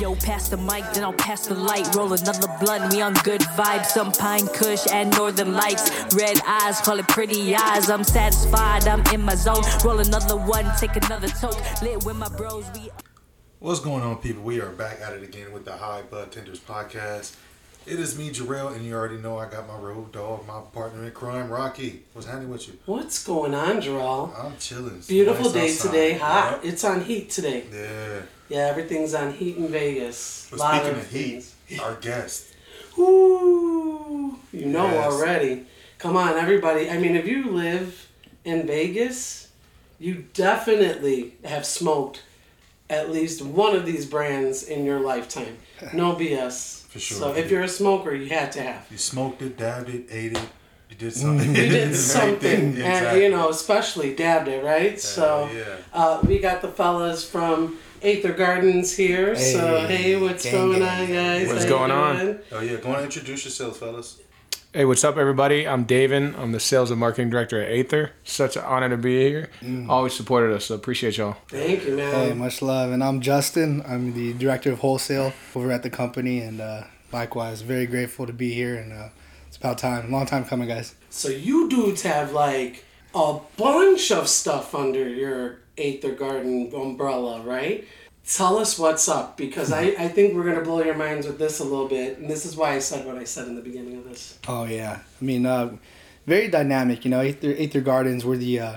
Yo, pass the mic, then I'll pass the light. Roll another blunt, we on good vibes. Some pine kush and northern lights. Red eyes, call it pretty eyes. I'm satisfied, I'm in my zone. Roll another one, take another toke. Lit with my bros, we. What's going on, people? We are back at it again with the High Bud Tenders podcast. It is me, Jarrell, and you already know I got my road dog, my partner in crime, Rocky. What's happening with you? What's going on, Jarrell? I'm chilling. It's Beautiful nice day outside. today. Hot. It's on heat today. Yeah. Yeah, everything's on heat in Vegas. But Lot speaking of heat, things. our guest. Ooh, you know Yes. already. Come on, everybody. I mean, if you live in Vegas, you definitely have smoked at least one of these brands in your lifetime. No BS. For sure. So if you're a smoker, you had to have. You smoked it, dabbed it, ate it. You did something. You did Right something, there. and you know, especially dabbed it, right? so, yeah. uh, we got the fellas from Aether Gardens here. so, Hey, hey, what's gang, going gang. on, guys? What's How going on? doing? Oh yeah, go on and introduce yourself, fellas. Hey, what's up, everybody? I'm Davin. I'm the sales and marketing director at Aether. Such an honor to be here. Always supported us, so appreciate y'all. Thank you, man. Hey, much love. And I'm Justin. I'm the director of wholesale over at the company, and uh, likewise, very grateful to be here. And uh, it's about time. Long time coming, guys. So you dudes have like a bunch of stuff under your Aether Garden umbrella, right? Tell us what's up because I, I think we're gonna blow your minds with this a little bit, and this is why I said what I said in the beginning of this. Oh yeah. I mean, uh, very dynamic. You know, Aether, Aether Gardens. We're the uh,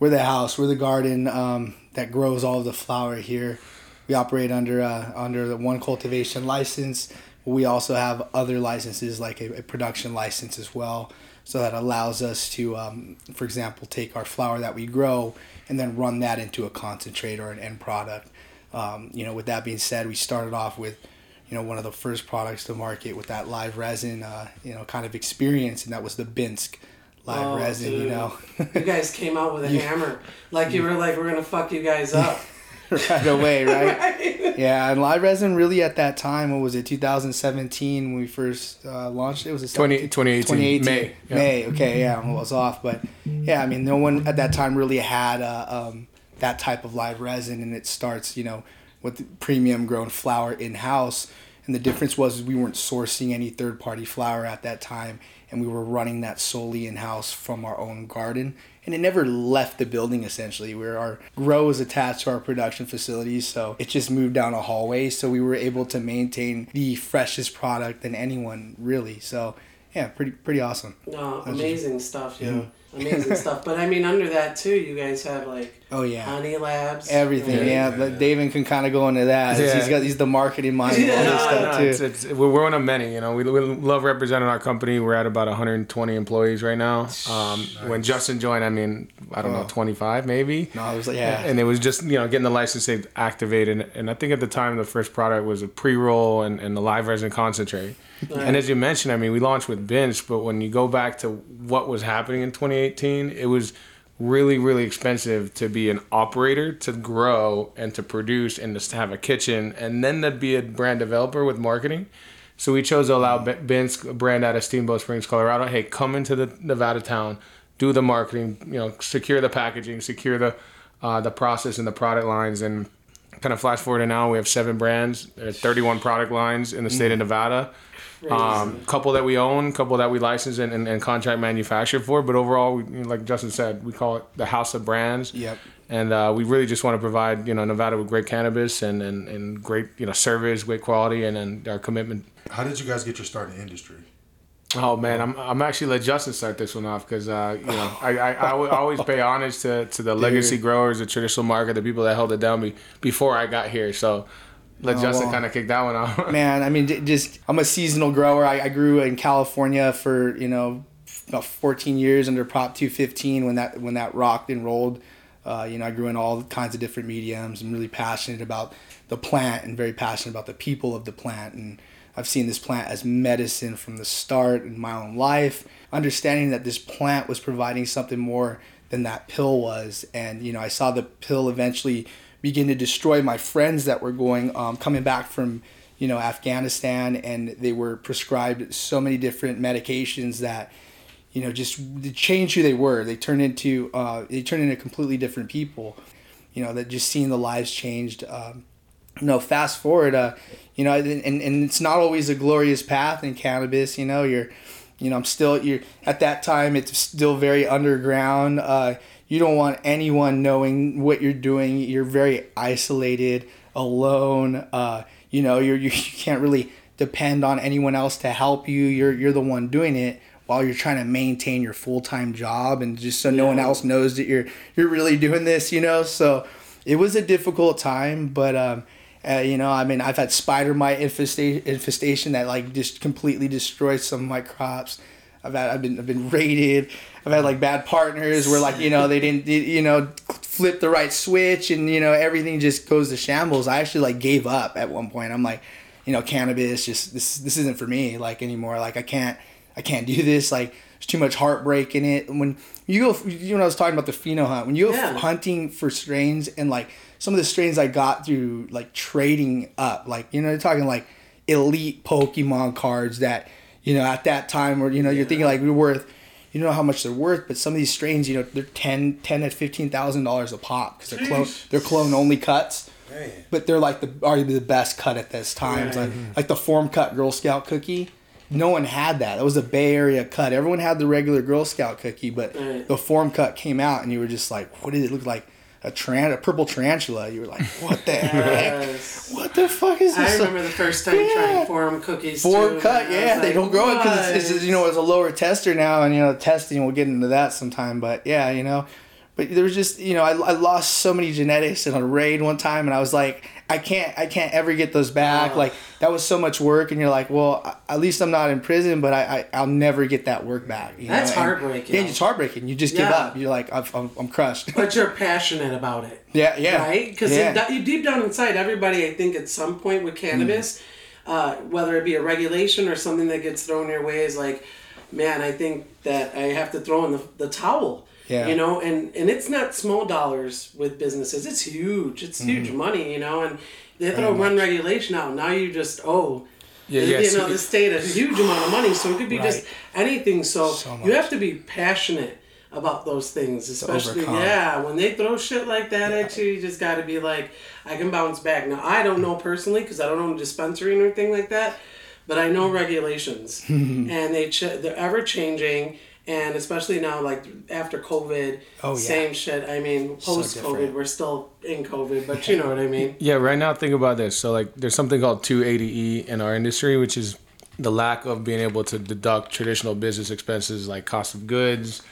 we're the house. We're the garden um, that grows all the flower here. We operate under uh, under the one cultivation license. We also have other licenses like a, a production license as well. So that allows us to, um, for example, take our flower that we grow and then run that into a concentrate or an end product. Um, you know, with that being said, we started off with you know, one of the first products to market with that live resin, uh, you know, kind of experience, and that was the Binske live Oh, resin, you know, You guys came out with a hammer, like you were like, we're gonna fuck you guys up. right away, right? Yeah, and live resin really at that time, what was it, 2017 when we first uh, launched it? Was it 20, 2018, 2018 May. Yeah. May. Okay, yeah, I was off, but yeah, I mean, no one at that time really had uh, um, that type of live resin, and it starts, you know, with premium grown flour in house. And the difference was we weren't sourcing any third party flour at that time, and we were running that solely in house from our own garden. And it never left the building essentially, where our grow is attached to our production facilities. So it just moved down a hallway. So we were able to maintain the freshest product than anyone really. So yeah, pretty pretty awesome. No, amazing stuff, yeah. Amazing stuff. But I mean, under that too, you guys have like Oh yeah. Honey Labs. Everything, yeah. Yeah, but yeah. David can kind of go into that. Yeah. He's got he's the marketing mind Yeah. No, stuff no, too. it's, it's, we're one of many. You know, we, we love representing our company. We're at about 120 employees right now. Um, When Justin joined, I mean, I don't know, 25 maybe. no, I was like, yeah. And it was just you know getting the license they activated, and I think at the time the first product was a pre-roll and, and the live resin concentrate. And as you mentioned, I mean, we launched with Binske, but when you go back to what was happening in 2018, it was really really expensive to be an operator to grow and to produce and just to have a kitchen and then to be a brand developer with marketing so we chose to allow mm-hmm. B- a brand out of Steamboat Springs, Colorado. Hey, come into the Nevada town, do the marketing, you know, secure the packaging, secure the uh, the process and the product lines, and kind of flash forward to now, we have seven brands, uh, 31 product lines in the state of mm-hmm. Nevada. Um, couple that we own, couple that we license and, and, and contract manufacture for. But overall, we, like Justin said, we call it the house of brands. Yep. And uh, we really just want to provide, you know, Nevada with great cannabis and, and, and great, you know, service, great quality, and, and our commitment How did you guys get your start in the industry? Oh man, I'm I'm actually let Justin start this one off because uh, you know I, I, I would always pay homage to, to the legacy growers, the traditional market, the people that held it down be, before I got here. So let Oh, Justin well. kind of kick that one off. Man, I mean, just I'm a seasonal grower. I, I grew in California for you know about 14 years under Prop 215 when that when that rocked and rolled. Uh, you know, I grew in all kinds of different mediums. I'm really passionate about the plant and very passionate about the people of the plant. And I've seen this plant as medicine from the start in my own life. Understanding that this plant was providing something more than that pill was, and you know, I saw the pill eventually begin to destroy my friends that were going um, coming back from you know Afghanistan, and they were prescribed so many different medications that you know just they changed who they were. They turned into uh, they turned into completely different people. You know that just seeing the lives changed um, you know, fast forward, uh, you know, and, and it's not always a glorious path in cannabis. You know, you're, you know, I'm still you're at that time. It's still very underground. Uh, you don't want anyone knowing what you're doing. You're very isolated, alone. Uh, you know, you're you can't really depend on anyone else to help you. You're you're the one doing it while you're trying to maintain your full time job and just so no one else knows that you're you're really doing this. You know, so it was a difficult time, but. Um, uh, you know, I mean, I've had spider mite infestation, infestation that like just completely destroyed some of my crops. I've had, I've been, I've been raided. I've had like bad partners where like you know they didn't, you know, flip the right switch and you know everything just goes to shambles. I actually like gave up at one point. I'm like, you know, cannabis just this this isn't for me like anymore. Like I can't I can't do this. Like there's too much heartbreak in it. When you go, you know, I was talking about the pheno hunt. When you go Yeah. hunting for strains and like some of the strains I got through like trading up, like you know, you're talking like elite Pokemon cards that you know at that time where you know you're thinking like we're worth. You know how much they're worth, but some of these strains, you know, they're 10, 10 to fifteen thousand dollars a pop because they're clone, they're clone only cuts Man. but they're like the arguably the best cut at this time. Like, like the forum cut Girl Scout cookie. No one had that. That was a Bay Area cut. Everyone had the regular Girl Scout cookie, but Right. the forum cut came out, and you were just like, "What did it look like? A tran, a purple tarantula?" You were like, "What the heck? What the fuck is this? I remember the first time Yeah. trying forum cookies. Forum cut, yeah, they like, don't grow it because it's, it's you know it's a lower tester now, and you know testing. We'll get into that sometime, but yeah, you know, but there was just you know I, I lost so many genetics in a raid one time, and I was like, I can't I can't ever get those back. Oh. Like that was so much work, and you're like, well, at least I'm not in prison, but I, I I'll never get that work back. You That's know? And- heartbreaking. Yeah, it's heartbreaking. You just give up. You're like, I'm, I'm, I'm crushed. But you're passionate about it. yeah, yeah, right? Because yeah. you deep down inside, everybody, I think, at some point with cannabis, Mm. uh, whether it be a regulation or something that gets thrown your way, is like, man, I think that I have to throw in the, the towel. Yeah. You know, and and it's not small dollars with businesses. It's huge. It's Mm-hmm. huge money. You know, and they throw one regulation out. Now you just oh. Yeah, you yeah, so- know, the state a huge amount of money, so it could be just anything. So, So you have to be passionate about those things, especially yeah. When they throw shit like that at you, you just got to be like, I can bounce back. Now I don't know personally because I don't own a dispensary or anything like that, but I know regulations, and they ch- they're ever changing. And especially now, like after COVID, Oh, yeah. same shit. I mean, post COVID, different. we're still in COVID, but you know what I mean. Yeah, right now think about this. So like there's something called 280E in our industry, which is the lack of being able to deduct traditional business expenses like cost of goods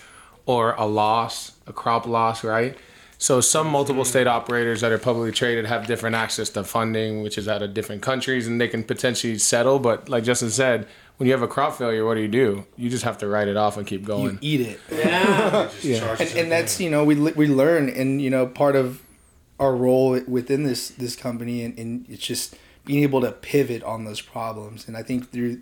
or a loss, a crop loss, right? So some multiple mm-hmm. state operators that are publicly traded have different access to funding, which is out of different countries, and they can potentially settle. But like Justin said, when you have a crop failure, what do you do? You just have to write it off and keep You going. eat it. Yeah, Just charge and, and that's you know we we learn and you know part of our role within this this company and, and it's just being able to pivot on those problems and I think through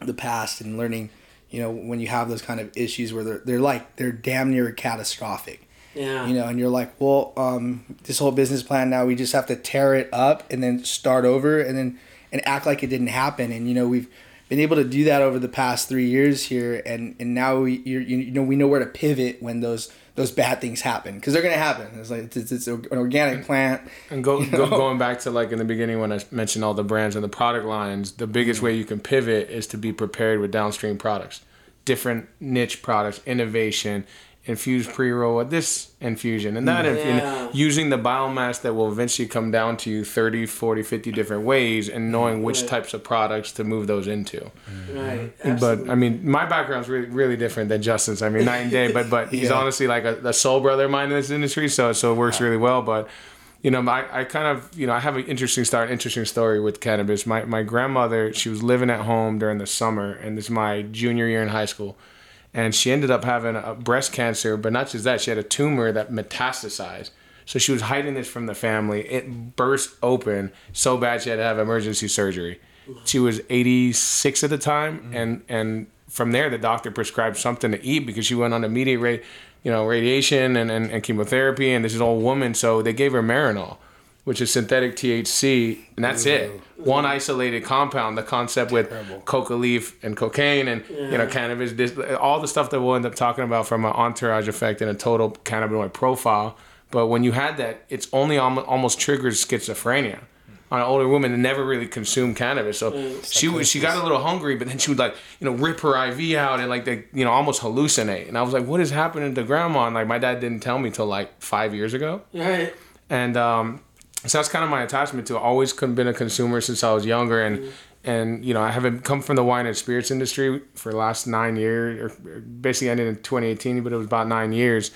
the past and learning you know when you have those kind of issues where they're they're like they're damn near catastrophic yeah. you know and you're like well um, this whole business plan now we just have to tear it up and then start over and then and act like it didn't happen and you know we've been able to do that over the past three years here and and now we you're, you you know we know where to pivot when those those bad things happen because they're gonna happen. It's like it's, it's an organic plant And go, go going back to like in the beginning when I mentioned all the brands and the product lines, the biggest mm-hmm. way you can pivot is to be prepared with downstream products, different niche products, innovation, infused pre roll with this infusion and that Yeah. using the biomass that will eventually come down to you 30, 40, 50 different ways and knowing which Right. types of products to move those into. Right. But I mean, my background's really really different than Justin's. I mean, night and day. But but he's Yeah. honestly like a, a soul brother of mine in this industry, so so it works really well. But you know, I, I kind of you know I have an interesting start, interesting story with cannabis. My my grandmother, she was living at home during the summer, and this is my junior year in high school. And she ended up having a breast cancer, but not just that, she had a tumor that metastasized. So she was hiding this from the family. It burst open so bad she had to have emergency surgery. She was 86 at the time, mm-hmm. and and from there the doctor prescribed something to eat because she went on immediate rate, you know, radiation and, and, and chemotherapy. And this is an old woman, so they gave her Marinol, which is synthetic THC, and that's it. One isolated compound. The concept with coca leaf and cocaine and you know cannabis, this, all the stuff that we'll end up talking about from an entourage effect and a total cannabinoid profile. But when you had that, it's only almo- almost triggers schizophrenia. on an older woman that never really consumed cannabis. So she was she got a little hungry, but then she would like you know rip her IV out and like they you know almost hallucinate. And I was like, what is happening to grandma? And like my dad didn't tell me till like five years ago. Right. And um, so that's kind of my attachment to. it. Always con- been a consumer since I was younger, and and you know I haven't come from the wine and spirits industry for the last nine years, or basically ended in 2018, but it was about nine years.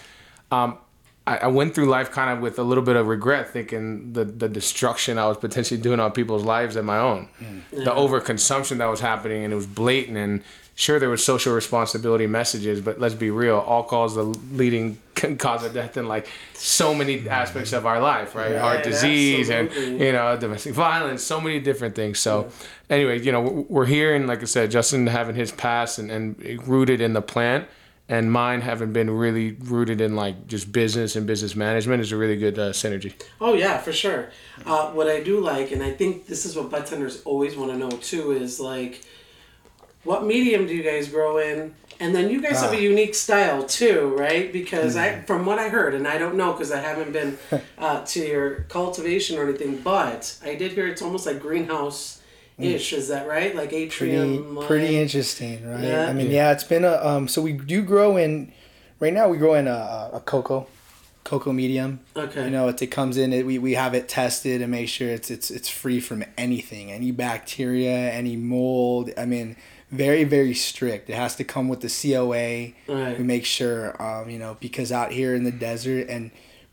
Um, I, I went through life kind of with a little bit of regret, thinking the the destruction I was potentially doing on people's lives and my own, the overconsumption that was happening, and it was blatant. And sure, there was social responsibility messages, but let's be real, alcohol is the leading cause of death in like so many aspects of our life, right? Heart disease and you know domestic violence, so many different things. So, anyway, you know, we're- we're here, and like I said, Justin having his past and, and rooted in the plant, and mine having been really rooted in like just business and business management is a really good uh, synergy. Oh yeah, for sure. Uh, what I do like, and I think this is what bartenders always want to know too, is like, what medium do you guys grow in? And then you guys have Ah. a unique style too, right? Because Mm-hmm. I, from what I heard, and I don't know because I haven't been uh, to your cultivation or anything, but I did hear it's almost like greenhouse ish. Is that right? Like pretty atrium. Mm. pretty interesting, right? Yeah. I mean, yeah, it's been a um. So we do grow in. Right now, we grow in a, a coco, coco medium. Okay. You know, it, it comes in. It, we, we have it tested and make sure it's it's it's free from anything, any bacteria, any mold. I mean, very very strict. It has to come with the COA. Right. We make sure, um, you know, because out here in the desert and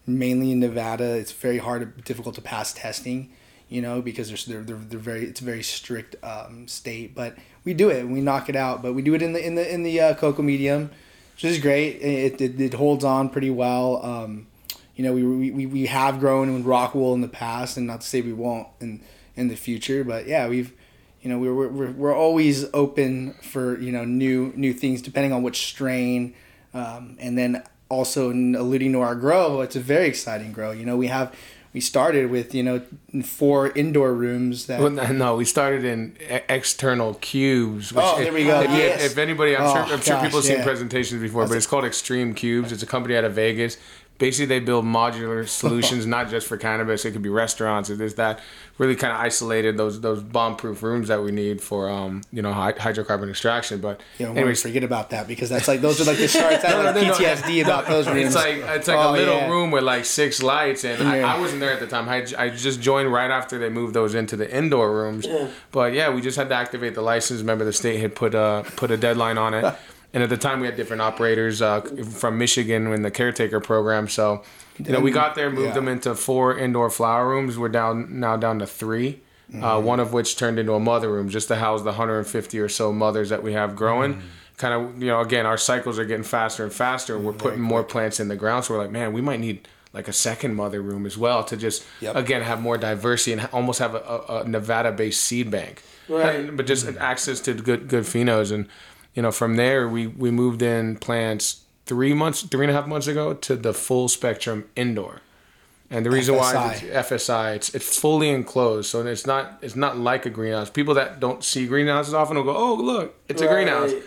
mainly in Nevada, it's very hard, difficult to pass testing. You know, because they're, they're, they're very it's a very strict um, state, but we do it. We knock it out, but we do it in the in the in the uh, coco medium, which is great. It, it, it holds on pretty well. Um, you know, we, we, we- we have grown in rock wool in the past, and not to say we won't in in the future, but yeah, we've you know we're we're, we're, always open for you know new new things depending on which strain, um, and then also in alluding to our grow, it's a very exciting grow. You know, we have we started with you know four indoor rooms that. Well, no, we started in e- external cubes. Which Oh, there we go. If, Yes. if anybody, I'm Oh, sure, I'm sure gosh, people have seen yeah. presentations before, but it's called Xtreme Cubes. It's a company out of Vegas. Basically, they build modular solutions, not just for cannabis. It could be restaurants. It is that really kind of isolated those those bomb-proof rooms that we need for um you know hy- hydrocarbon extraction. But you know, anyways, forget about that because that's like those are like the starts out No, like no, no, no. PTSD about those rooms. It's like it's like Oh, a little yeah. room with like six lights, and I, Yeah. I wasn't there at the time. I, I just joined right after they moved those into the indoor rooms. But yeah, we just had to activate the license. Remember, the state had put a put a deadline on it, and at the time we had different operators uh, from Michigan in the caretaker program. So you know, we got there, moved Yeah. them into four indoor flower rooms. We're down now down to 3 Mm-hmm. Uh, one of which turned into a mother room just to house the 150 or so mothers that we have growing. Mm. Kind of, you know, again, our cycles are getting faster and faster. We're putting more plants in the ground, so we're like, man, we might need like a second mother room as well to just Yep. again have more diversity and almost have a, a, a Nevada-based seed bank. Right. And- but just access to good good phenos, and you know, from there we we moved in plants three months, three and a half months ago to the full spectrum indoor. And the reason why FSI. it's FSI, it's it's fully enclosed, so it's not it's not like a greenhouse. People that don't see greenhouses often will go, "Oh, look, it's a Right. greenhouse." But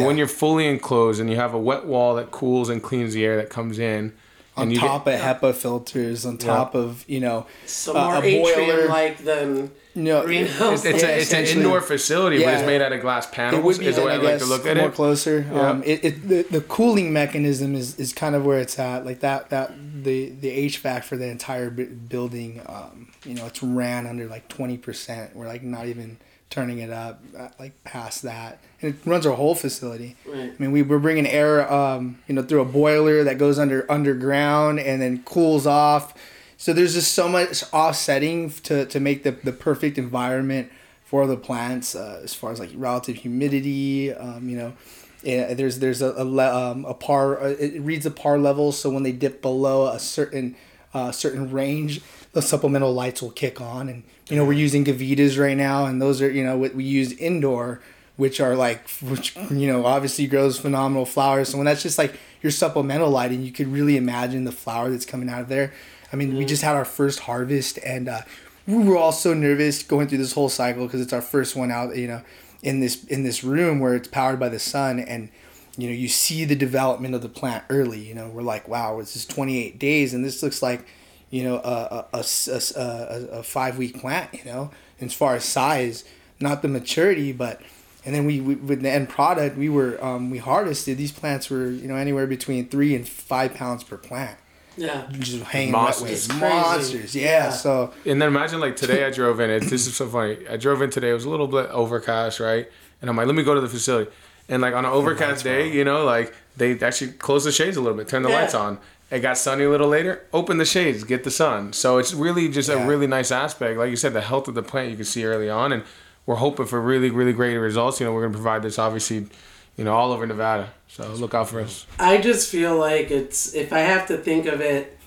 Yeah. when you're fully enclosed and you have a wet wall that cools and cleans the air that comes in, on top get, of HEPA filters, on top of you know So uh, more a boiler. atrium-like than No, it's, it's, Yeah, a, it's an indoor facility, but it's made out of glass panels. It would be, is the way I, I like to look at more it. closer. Yeah. Um, it, it the, the cooling mechanism is, is kind of where it's at. Like that that the the HVAC for the entire building, um, you know, it's ran under like twenty percent. We're like not even turning it up uh, like past that, and it runs our whole facility. Right. I mean, we we're bringing air, um, you know, through a boiler that goes under underground and then cools off. So there's just so much offsetting to, to make the, the perfect environment for the plants uh, as far as like relative humidity. Um, you know, yeah, there's there's a a, le- um, a par. Uh, it reads a par level, so when they dip below a certain uh, certain range, the supplemental lights will kick on. And you know, we're using Gavitas right now, and those are you know what we use indoor which are like which you know obviously grows phenomenal flowers so when that's just like your supplemental lighting you could really imagine the flower that's coming out of there i mean we just had our first harvest and uh, we were all so nervous going through this whole cycle because it's our first one out you know in this in this room where it's powered by the sun and you know you see the development of the plant early you know we're like wow it's just 28 days and this looks like you know, a a, a, a, a, a five week plant. You know, as far as size, not the maturity, but and then we, we with the end product, we were um, we harvested these plants were you know anywhere between three and five pounds per plant. Yeah. Just hanging Monsters. wet It's weights. crazy. monsters. Yeah, Yeah. So And then imagine like today I drove in. It, this is so funny. I drove in today. It was a little bit overcast, right? And I'm like, let me go to the facility. And like on an overcast day, you know, like they actually close the shades a little bit, turn the Yeah. lights on. It got sunny a little later. Open the shades, get the sun. So it's really just Yeah. a really nice aspect. Like you said, the health of the plant you can see early on, and we're hoping for really, really great results. You know, we're gonna provide this obviously, you know, all over Nevada. So look out for us. I just feel like it's if I have to think of it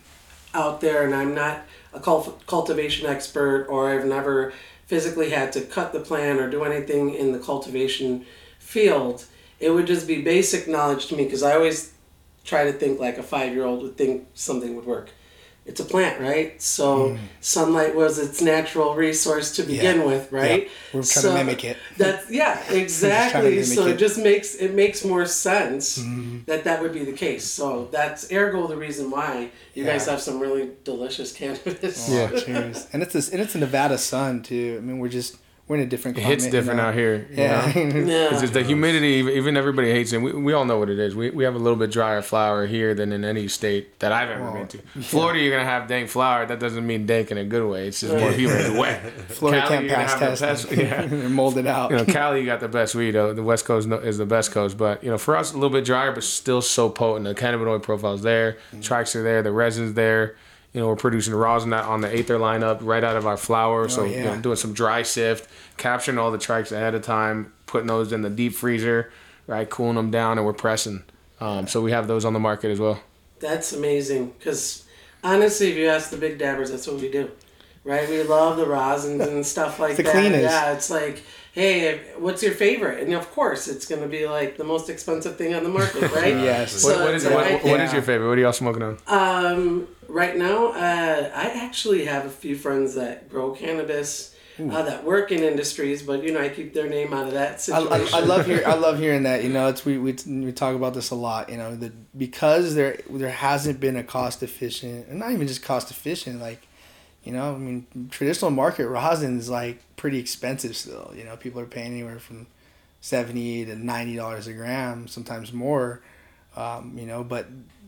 out there, and I'm not a cult- cultivation expert, or I've never physically had to cut the plant or do anything in the cultivation field, it would just be basic knowledge to me because I always try to think like a five year old would think something would work. It's a plant, right? So sunlight was its natural resource to begin Yeah. with, right? Yeah. We're trying to mimic it. That's yeah, exactly. so it it. just makes it makes more sense Mm-hmm. that that would be the case. So that's ergo the reason why you guys have some really delicious cannabis. Yeah. oh, cheers. And it's a, and it's a Nevada sun too. I mean, we're just we're in a different. It hits climate, you different know? out here. you know? Yeah. Yeah. It's just the humidity. Even even everybody hates it. We, we all know what it is. We, we have a little bit drier flower here than in any state that I've ever Well, been to. Florida, you're gonna have dank flower. That doesn't mean dank in a good way. It's just more humid and wet. Florida Cali, can't pass tests. the best- yeah. They're molded out. You know, Cali, you got the best weed. Uh, the West Coast is the best coast, but you know, for us, a little bit drier, but still so potent. The cannabinoid profile's there, Mm. tracks are there, the resin's there. You know, we're producing rosin that on the Aether lineup right out of our flower. so you Oh, know, doing some dry sift, capturing all the tracks ahead of time, putting those in the deep freezer, right, cooling them down, and we're pressing. Um, so we have those on the market as well. That's amazing. Because honestly, if you ask the big dabbers, that's what we do, right? We love the rosins and stuff like the that. cleanest. Yeah, it's like, hey, what's your favorite? And of course, it's going to be like the most expensive thing on the market, right? Yes. So What, what is it's what, like- what is your favorite? What are y'all smoking on? Um, right now, uh, I actually have a few friends that grow cannabis. Uh, that work in industries, but you know I keep their name out of that I, situation. I, I love hear I love hearing that. You know, it's we, we we talk about this a lot. You know, that because there there hasn't been a cost efficient, and not even just cost efficient. Like, you know, I mean, traditional market rosin is like pretty expensive still. You know, people are paying anywhere from seventy to ninety dollars a gram, sometimes more. Um, you know, but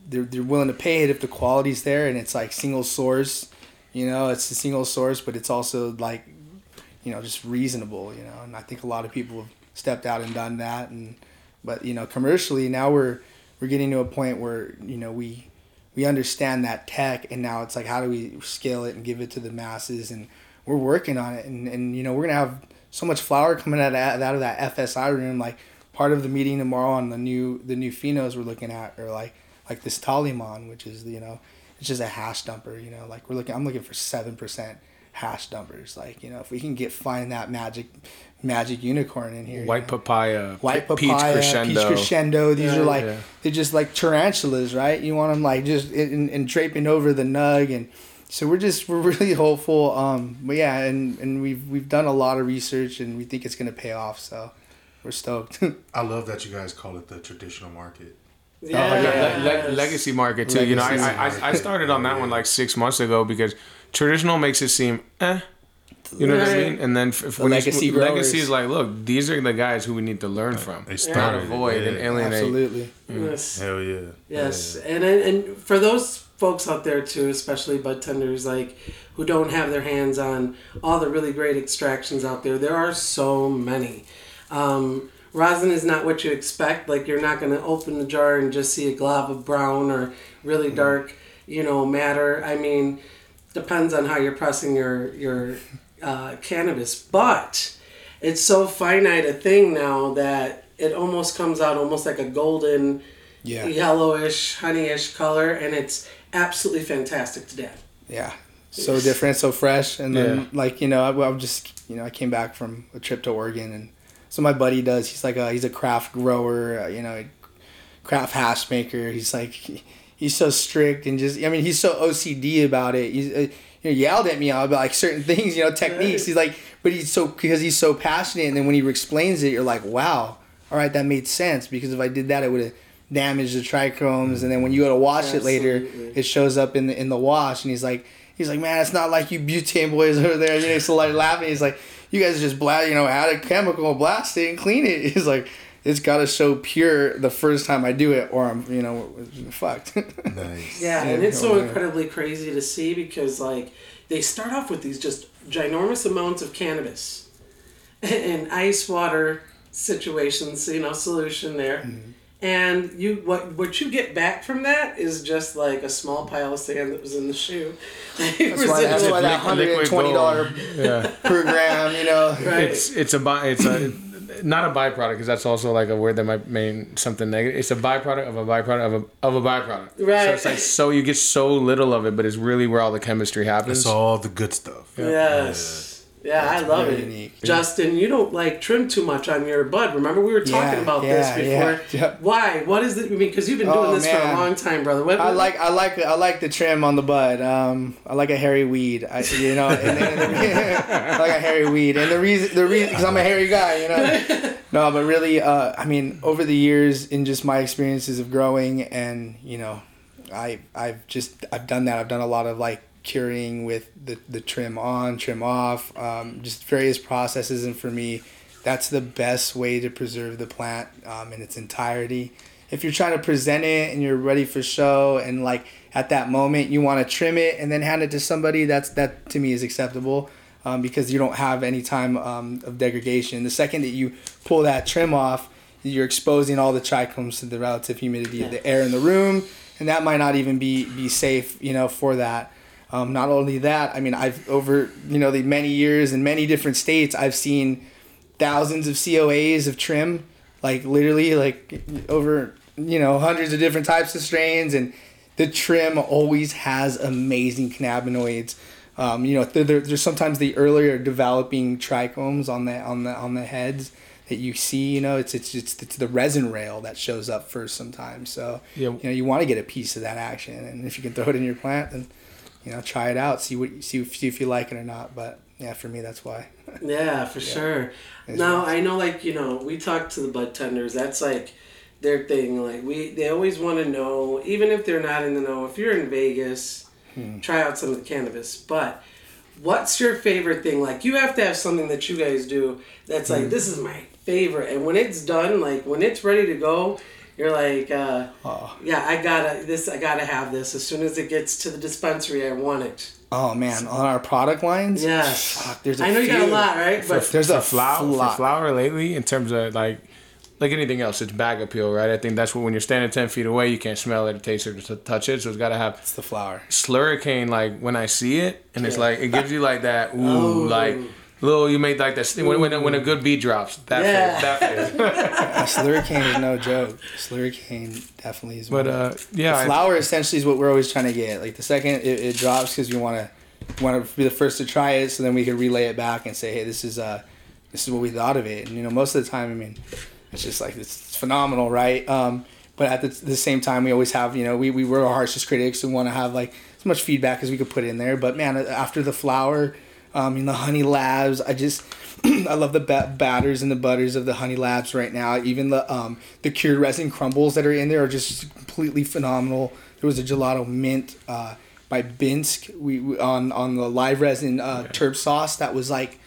they're they're willing to pay it if the quality's there and it's like single source. You know, it's a single source, but it's also like you know just reasonable you know and i think a lot of people have stepped out and done that and but you know commercially now we're we're getting to a point where you know we we understand that tech and now it's like how do we scale it and give it to the masses? And we're working on it. And, and you know we're gonna have so much flour coming out of, out of that fsi room. Like part of the meeting tomorrow on the new the new phenos we're looking at or like like this Talimon, which is you know it's just a hash dumper you know like we're looking i'm looking for 7% hash numbers. like you know if we can get find that magic magic unicorn in here you White know. papaya, White papaya, peach crescendo. peach crescendo. These Yeah. are like Yeah. they're just like tarantulas, right? You want them like just in, in draping over the nug, and so we're just we're really hopeful. Um, but yeah, and and we've we've done a lot of research, and we think it's gonna pay off. So we're stoked. I love that you guys call it the traditional market. yeah, Le- le- le- legacy market too. you know, I, I, I, I started on that one like six months ago because traditional makes it seem eh. You know what I mean? And then f- if The when you- legacy legacy is like, look, these are the guys who we need to learn from, They not started it, avoid and alienate. Absolutely. Yes. Hell yeah. Yes, and and and for those folks out there too, especially bud tenders like who don't have their hands on all the really great extractions out there, there are so many. Um, rosin is not what you expect. Like you're not going to open the jar and just see a glob of brown or really dark, you know, matter. I mean, depends on how you're pressing your your uh, cannabis, but it's so finite a thing now that it almost comes out almost like a golden Yeah. yellowish, honeyish color, and it's absolutely fantastic to dab. Yeah. So different, so fresh, and then Yeah. like you know, I, I'm just you know, I came back from a trip to Oregon, and so my buddy does. He's like a he's a craft grower, uh, you know, craft hash maker. He's like he's so strict and just I mean he's so OCD about it. He's uh, you know, yelled at me about like certain things, you know, techniques. He's like, but he's so because he's so passionate, and then when he explains it, you're like, wow, all right, that made sense because if I did that, it would have damaged the trichomes, and then when you go to wash it later, it shows up in the in the wash, and he's like, He's like, man, it's not like you butane boys over there. You know, so like laughing. He's like, you guys just blast, you know, add a chemical, blast it, and clean it. He's like, it's got to show pure the first time I do it, or I'm, you know, fucked. Nice. Yeah, Yeah, and it's so incredibly crazy to see because like they start off with these just ginormous amounts of cannabis and ice water situations, you know, solution there. Mm-hmm. And you what what you get back from that is just like a small pile of sand that was in the shoe. That's why, that's why that hundred and twenty dollar Yeah. per gram, you know. Right. It's it's a by it's a not a byproduct because that's also like a word that might mean something negative. It's a byproduct of a byproduct of a of a byproduct. Right. So it's like so you get so little of it, but it's really where all the chemistry happens. It's all the good stuff. Yes. Yeah, I love it. unique. Justin, you don't like trim too much on your bud. Remember we were talking Yeah, about yeah, this before. yeah, yeah. Why? What is it? I mean, because you've been doing Oh, this for a long time, brother. What, I like I like I like the trim on the bud. Um, I like a hairy weed. I you know, and, like a hairy weed, and the reason the reason because I'm a hairy guy, you know. No, but really, uh, I mean, over the years, in just my experiences of growing, and you know, I I've just I've done that. I've done a lot of like curing with the the trim on, trim off, um, just various processes, and for me, that's the best way to preserve the plant um, in its entirety. If you're trying to present it and you're ready for show, and like at that moment you want to trim it and then hand it to somebody, that's that to me is acceptable. Um, because you don't have any time um, of degradation. The second that you pull that trim off, you're exposing all the trichomes to the relative humidity of the air in the room, and that might not even be be safe, you know, for that. Um, not only that, I mean, I've over you know the many years in many different states, I've seen thousands of COAs of trim, like literally like over you know hundreds of different types of strains, and the trim always has amazing cannabinoids. Um, you know, there, there- there's sometimes the earlier developing trichomes on the on the on the heads that you see. You know, it's it's it's, it's the resin rail that shows up first sometimes. So Yeah. you know, you want to get a piece of that action, and if you can throw it in your plant, then you know, try it out, see what see if, see if you like it or not. But yeah, for me, that's why. Yeah, for sure. It's Now nice. I know, like you know, we talk to the bud tenders. That's like their thing. Like we, they always want to know, even if they're not in the know. If you're in Vegas, Hmm. try out some of the cannabis. But what's your favorite thing? Like you have to have something that you guys do that's Hmm. like this is my favorite. And when it's done, like when it's ready to go, you're like, uh, Oh. yeah, I gotta this. I gotta have this as soon as it gets to the dispensary. I want it. Oh man, on our product lines, Yes. Fuck, there's a I know you got a lot, right? But There's for a flower, lot. for flower lately in terms of like like anything else, it's bag appeal, right? I think that's what when you're standing ten feet away, you can't smell it, or taste it, or touch it. So it's got to have It's the flower. slurricane. Like when I see it, and it's like it gives you like that ooh, Oh. like little. You made like that when when a, when a good beat drops. That Yeah. phase, that phase. Uh, Slurricane is no joke. Slurricane definitely is. But one. uh, yeah, I- flower essentially is what we're always trying to get. Like the second it, it drops because you want to want to be the first to try it, so then we can relay it back and say, hey, this is uh, this is what we thought of it. And you know, most of the time, I mean, it's just like it's, it's phenomenal, right? Um, but at the, the same time, we always have you know we we were our harshest critics and want to have like as much feedback as we could put in there. But man, after the flower, um, in the honey labs, I just I love the ba- batters and the butters of the honey labs right now. Even the um, the cured resin crumbles that are in there are just completely phenomenal. There was a gelato mint uh, by Binske we, we on on the live resin uh, sauce that was like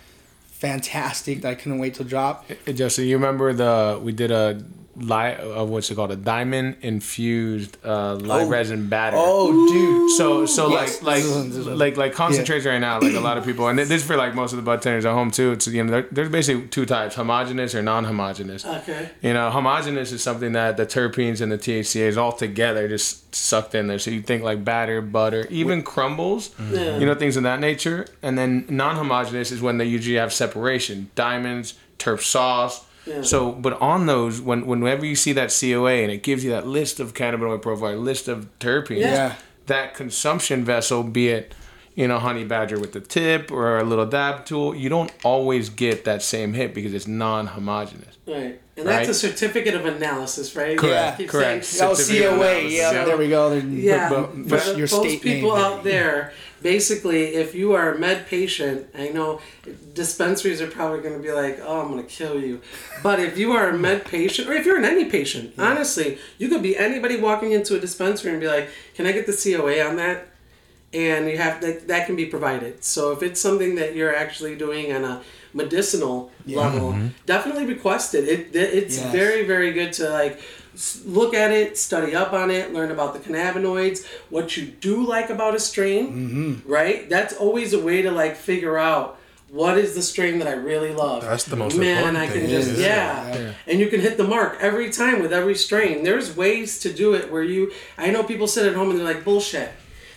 fantastic. I couldn't wait to drop. Hey, Justin, you remember the we did a live uh, what's it called a diamond infused uh, live Oh. resin batter. Oh, dude. So so Yes. like like like like concentrates right now. Like a lot of people, and this is for like most of the bud tenders at home too. It's you know there's basically two types: homogenous or non-homogeneous. okay. You know, homogenous is something that the terpenes and the THCAs all together just sucked in there. So you think like batter, butter, even crumbles, Yeah. you know, things of that nature. And then non-homogeneous is when they usually have separation, diamonds, terp sauce. Yeah. So, but on those, when whenever you see that COA and it gives you that list of cannabinoid profile, list of terpenes, Yeah. Yeah. that consumption vessel, be it you know honey badger with the tip or a little dab tool, you don't always get that same hit because it's non-homogeneous. Right. And that's Right. a certificate of analysis, right? Correct, Keep correct. saying- Oh, COA. Yeah, yeah. there we go. There- Yeah, but- for but the- your those state people name. out there, basically, if you are a med patient, I know dispensaries are probably going to be like, "Oh, I'm going to kill you," but if you are a med patient, or if you're an any patient, honestly, you could be anybody walking into a dispensary and be like, "Can I get the COA on that?" and you have that that can be provided. So if it's something that you're actually doing on a medicinal level, mm-hmm. definitely request it. It it- it's Yes. very very good to like look at it, study up on it, learn about the cannabinoids, what you do like about a strain, Mm-hmm. right? That's always a way to like figure out what is the strain that I really love. That's the most Man, important I can thing, just is- yeah. Yeah. and you can hit the mark every time with every strain. There's ways to do it where you. I know people sit at home and they're like bullshit.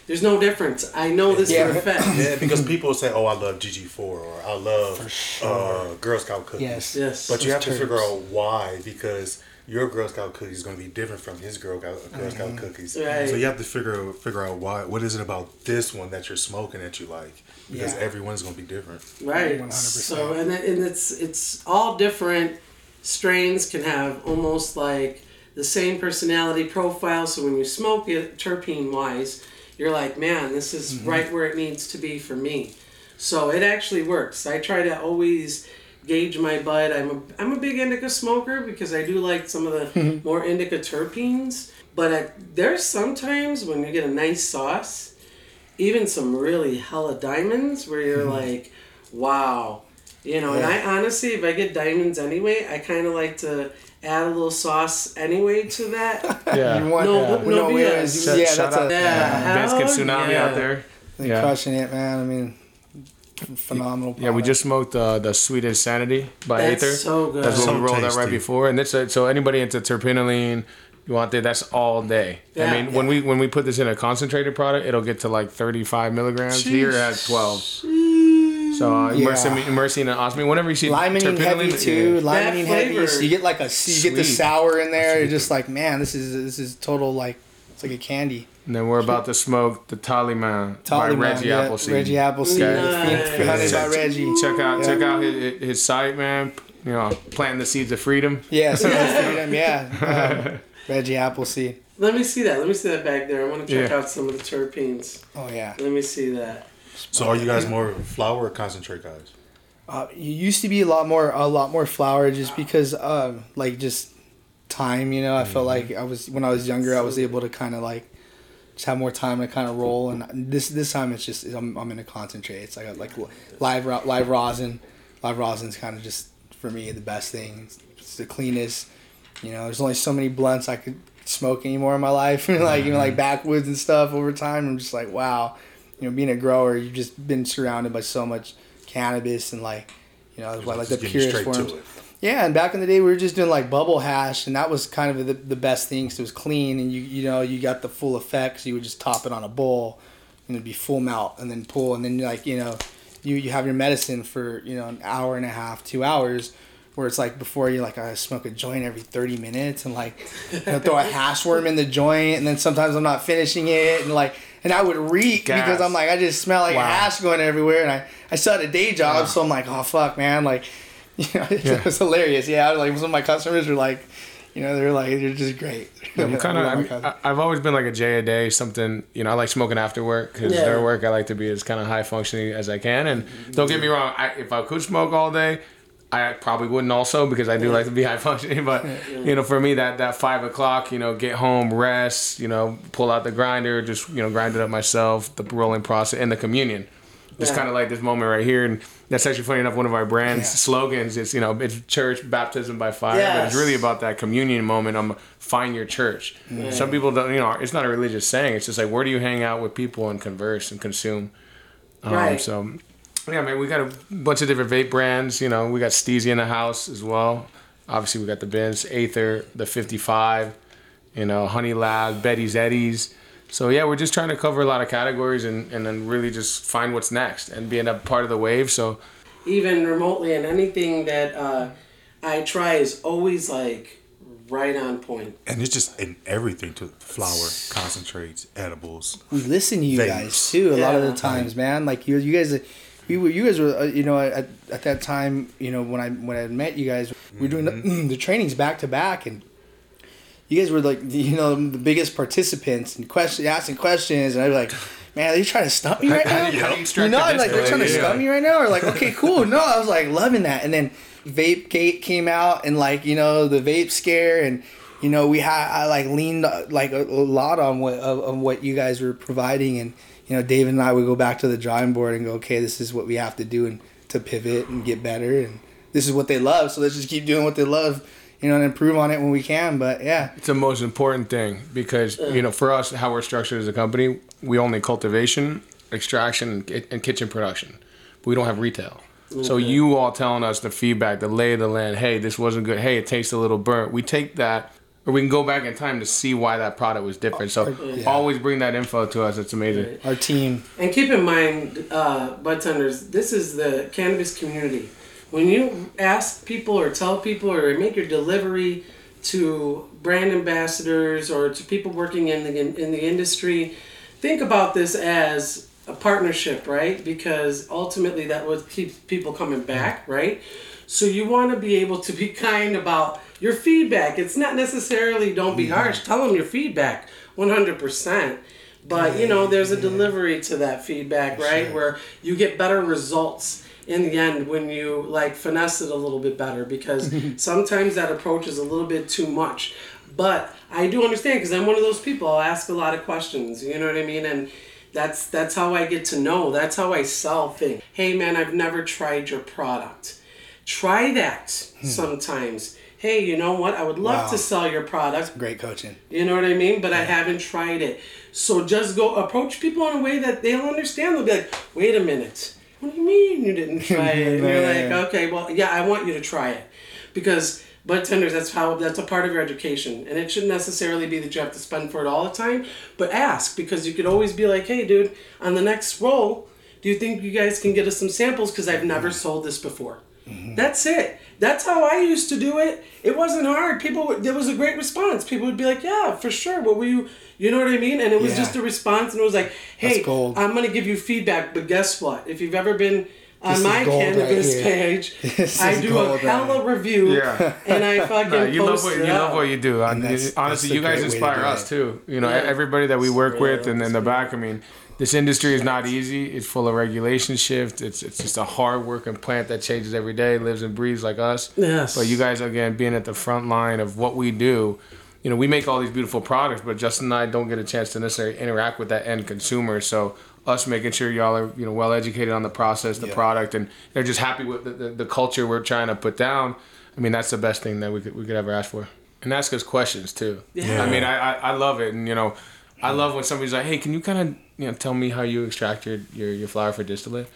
There's no difference. I know this Yeah. for a fact. Yeah, because people say, "Oh, I love GG4" or "I love uh, Girl Scout cookies." Yes. Yes. But you have to figure out why because your Girl Scout cookie is going to be different from his Girl Scout, Girl Scout mm-hmm. cookies. Right. So you have to figure figure out why. What is it about this one that you're smoking that you like? Because Yeah. everyone's going to be different. Right. 100%. So and then, and it's it's all different strains can have almost like the same personality profile. So when you smoke it, terpene wise, you're like, man, this is mm-hmm. right where it needs to be for me. So it actually works. I try to always gauge my bud. I'm a, I'm a big indica smoker because I do like some of the mhm. more indica terpenes. But I, there's sometimes when you get a nice sauce, even some really hella diamonds where you're mm-hmm. like, wow. You know, and I honestly, if I get diamonds anyway, I kind of like to add a little sauce anyway to that. Yeah. You want, No, yeah. no no, yeah, BS. Shout- yeah, shout that's out a, Yeah. Vince Kid Tsunami yeah. out there. they're Yeah. crushing it, man. I mean, phenomenal. Yeah, we just smoked uh, the Sweet Insanity by That's Aether. so good. That's what So we rolled out right before, and it's a, so anybody into terpinolene, you want that? That's all day. Yeah. I mean, when we when we put this in a concentrated product, it'll get to like 35 milligrams. Here at 12. So uh, Yeah. immersing, immersing and osmine. Whenever you see limonene heavy too. yeah. Limonene heavy. So you get like a you get the sour in there. You're just like, man, this is this is total like it's like a candy. And then we're about to smoke the Taliman by Tolly Reggie yeah, Appleseed. Reggie Appleseed. Nice. Fiend- Hunted by Check- Reggie. Check out Yeah. check out his, his site, man. You know, planting the seeds of freedom. Yeah, so that's freedom. Yeah, um, Reggie Appleseed. Let me see that. Let me see that back there. I want to check Yeah. out some of the terpenes. Oh yeah. Let me see that. So are you guys more flower or concentrate guys? Uh, you used to be a lot more a lot more flower just because um like just time you know i felt like i was when i was younger i was able to kind of like just have more time to kind of roll and this this time it's just i'm, I'm in a concentrate it's like a, like live live rosin. Live rosin's kind of just for me the best thing. It's, it's the cleanest. You know there's only so many blunts i could smoke anymore in my life like even like backwoods and stuff over time. I'm just like wow. You know being a grower you've just been surrounded by so much cannabis and like you know like, like the purest forms. Yeah, and back in the day, we were just doing like bubble hash, and that was kind of the, the best thing 'cause it was clean, and you you know you got the full effects. You would just top it on a bowl, and it'd be full melt, and then pull, and then like you know, you you have your medicine for you know an hour and a half, two hours, where it's like before you like I smoke a joint every thirty minutes, and like you know, throw a hash worm in the joint, and then sometimes I'm not finishing it, and like. And I would reek Gas. because I'm like I just smell like Wow. hash going everywhere, and I I still had a day job, so I'm like oh fuck man, like you know, it Yeah. was hilarious. Yeah, like some of my customers were like, you know, they're like, they're just great. I'm kind I love my of. customers. I've always been like a J a day, something. You know, I like smoking after work because Yeah. during work I like to be as kind of high functioning as I can. And don't get me wrong, I, if I could smoke all day, I probably wouldn't also because I do like to be high functioning. But you know, for me, that that five o'clock, you know, get home, rest, you know, pull out the grinder, just you know, grind it up myself, the rolling process, and the communion. It's Yeah. kind of like this moment right here, and that's actually funny enough. One of our brand's Yeah. slogans is, you know, it's church baptism by fire, but it's really about that communion moment. Um, find your church. Some people don't, you know, it's not a religious saying. It's just like where do you hang out with people and converse and consume. Um, Right. So, yeah, man, we got a bunch of different vape brands. You know, we got Steezy in the house as well. Obviously, we got the Benz, Aether, the 55, you know, Honey Lab, Betty's Eddies. So yeah, we're just trying to cover a lot of categories and, and then really just find what's next and being a part of the wave. So Even remotely, and anything that uh, I try is always like right on point. And it's just in everything to flour, concentrates, edibles. we listen to you Vapes. guys too a lot of the times, man. Like you, you guys, you were, you guys were, uh, you know, at, at that time, you know, when I when I met you guys, we were doing the, the trainings back to back, and you guys were like, the, you know, the biggest participants and question asking questions, and I'd be like. Man, are you trying to stump me right now? How you You know, I'm like they're trying to distillate? stump me right now, or like, okay, cool. No, I was like loving that, and then Vape Gate came out, and like you know the vape scare, and you know we had I like leaned like a, a lot on what of, of what you guys were providing, and you know, David and I would go back to the drawing board and go, okay, this is what we have to do and to pivot and get better, and this is what they love, so let's just keep doing what they love, you know, and improve on it when we can. But yeah, It's the most important thing because you know for us how we're structured as a company, we only cultivation, extraction, and, kitchen production. But we don't have retail. So you all telling us the feedback, the lay of the land. Hey, this wasn't good. Hey, it tastes a little burnt. We take that, or we can go back in time to see why that product was different. So always bring that info to us. It's amazing. our team, And keep in mind, uh, bud tenders, this is the cannabis community. When you ask people or tell people or make your delivery to brand ambassadors or to people working in the, in, in the industry, think about this as a partnership, right? Because ultimately that would keep people coming back, right? So you want to be able to be kind about your feedback. It's not necessarily don't be harsh. Tell them your feedback, one hundred percent. But you know, there's a delivery to that feedback, right? Where you get better results in the end when you like finesse it a little bit better because sometimes that approach is a little bit too much. But I do understand because I'm one of those people. I'll ask a lot of questions. You know what I mean? And that's that's how I get to know. That's how I sell things. Hey man, I've never tried your product. Try that hmm. sometimes. Hey, you know what? I would love Wow. to sell your product. great coaching. You know what I mean? But I haven't tried it. So just go approach people in a way that they'll understand. They'll be like, wait a minute. What do you mean you didn't try it? And you're like, okay, well, yeah, I want you to try it. Because bud tenders, that's how that's a part of your education. And it shouldn't necessarily be that you have to spend for it all the time. But ask because you could always be like, hey dude, on the next roll, do you think you guys can get us some samples? Because I've never mm-hmm. sold this before. That's it. That's how I used to do it. It wasn't hard. People, would, there was a great response. People would be like, "Yeah, for sure." What were you? You know what I mean? And it was Yeah. just a response, and it was like, "Hey, I'm gonna give you feedback, but guess what? If you've ever been on This my gold right cannabis page, This I do gold a right hella review, Yeah. and I fucking No, you love what it you love what you do. And that's- Honestly, that's you guys great way to inspire us too. You know, Yeah. everybody that we work Yeah, with and in the back. I mean, this industry is not easy. It's full of regulation shift. It's it's just a hard working plant that changes every day, lives and breathes like us. Yes. But you guys again being at the front line of what we do. You know, we make all these beautiful products, but Justin and I don't get a chance to necessarily interact with that end consumer. So us making sure y'all are you know well educated on the process, the Yeah. product, and they're just happy with the, the, the culture we're trying to put down. I mean, that's the best thing that we could we could ever ask for. And ask us questions too. Yeah. I mean, I, I, I love it, and you know, I love when somebody's like, "Hey, can you kind of you know tell me how you extract your, your your flower for distillate?"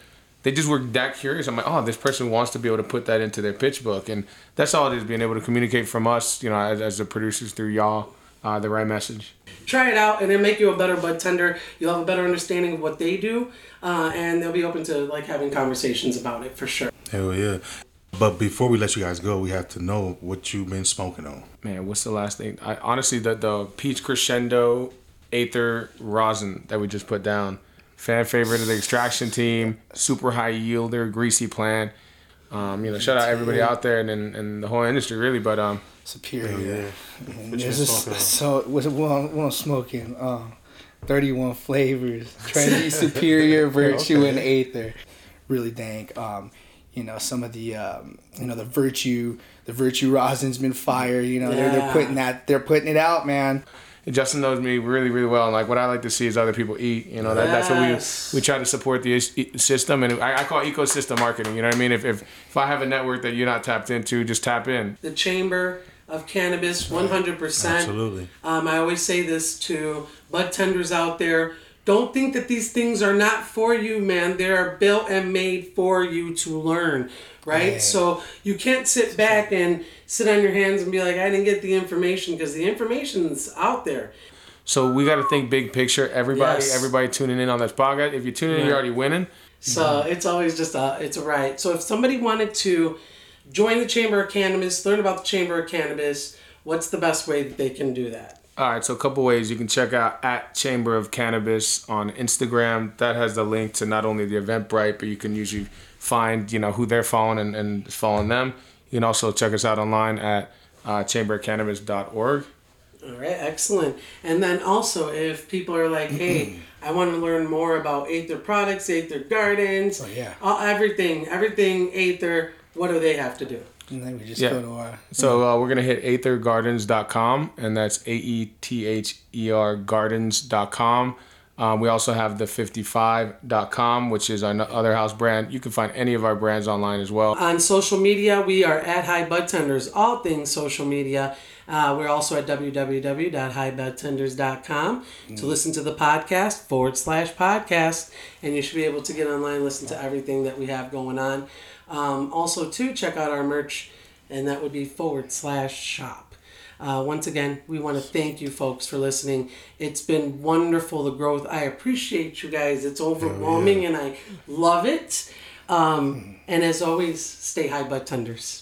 They just were that curious. I'm like, "Oh, this person wants to be able to put that into their pitch book," and that's all it is. Being able to communicate from us, you know, as, as the producers through y'all, uh, the right message. try it out and it'll make you a better bud tender you'll have a better understanding of what they do uh, and they'll be open to like having conversations about it for sure Hell yeah. But before we let you guys go, we have to know what you've been smoking on. Man, what's the last thing? I honestly the the peach crescendo Aether rosin that we just put down. Fan favorite of the extraction team, super high yielder, greasy plant. Um, you know, shout out everybody out there and, and, and the whole industry really, but um, Superior. And What you there's been just smoking so what what what I'm smoking. Uh, 31 flavors, trendy, superior, virtue, and aether. Really dank. Um, you know some of the um, you know the virtue the virtue rosin's been fire. You know they're they're putting that they're putting it out, man. Justin knows me really, really well, and like what I like to see is other people eat. You know, that, that's what we we try to support the system, and I, I call it ecosystem marketing. You know what I mean? If, if if I have a network that you're not tapped into, just tap in. the chamber of cannabis 100% Absolutely. Um, I always say this to bud tenders out there. Don't think that these things are not for you, man. They are built and made for you to learn, right? Yeah. So you can't sit back and sit on your hands and be like, I didn't get the information because the information's out there. So we got to think big picture. Everybody, Yes. everybody tuning in on this podcast. If you're tuning in, you're already winning. So it's always just a it's a right. So if somebody wanted to join the Chamber of Cannabis, learn about the Chamber of Cannabis, what's the best way that they can do that? All right, so a couple ways you can check out at Chamber of Cannabis on Instagram. That has the link to not only the Eventbrite, but you can usually find you know who they're following and, and following them. You can also check us out online at uh, chamberofcannabis.org. All right, excellent. And then also, if people are like, "Hey, I want to learn more about Aether products, Aether Gardens, Oh, yeah. all, everything, everything Aether," what do they have to do? And then we just Yeah. go to our So uh, we're gonna hit aethergardens.com, and that's a e t h e r gardens.com. Um, we also have the 55.com, which is our other house brand. You can find any of our brands online as well. On social media, we are at High Bud Tenders, all things social media. Uh, we're also at www.highbudtenders.com to listen to the podcast forward slash podcast. And you should be able to get online listen to everything that we have going on. Um, also, to check out our merch, and that would be forward slash shop. Uh, once again, we want to thank you folks for listening. It's been wonderful, the growth. I appreciate you guys. It's overwhelming and I love it. Um, and as always, stay high, bud tenders.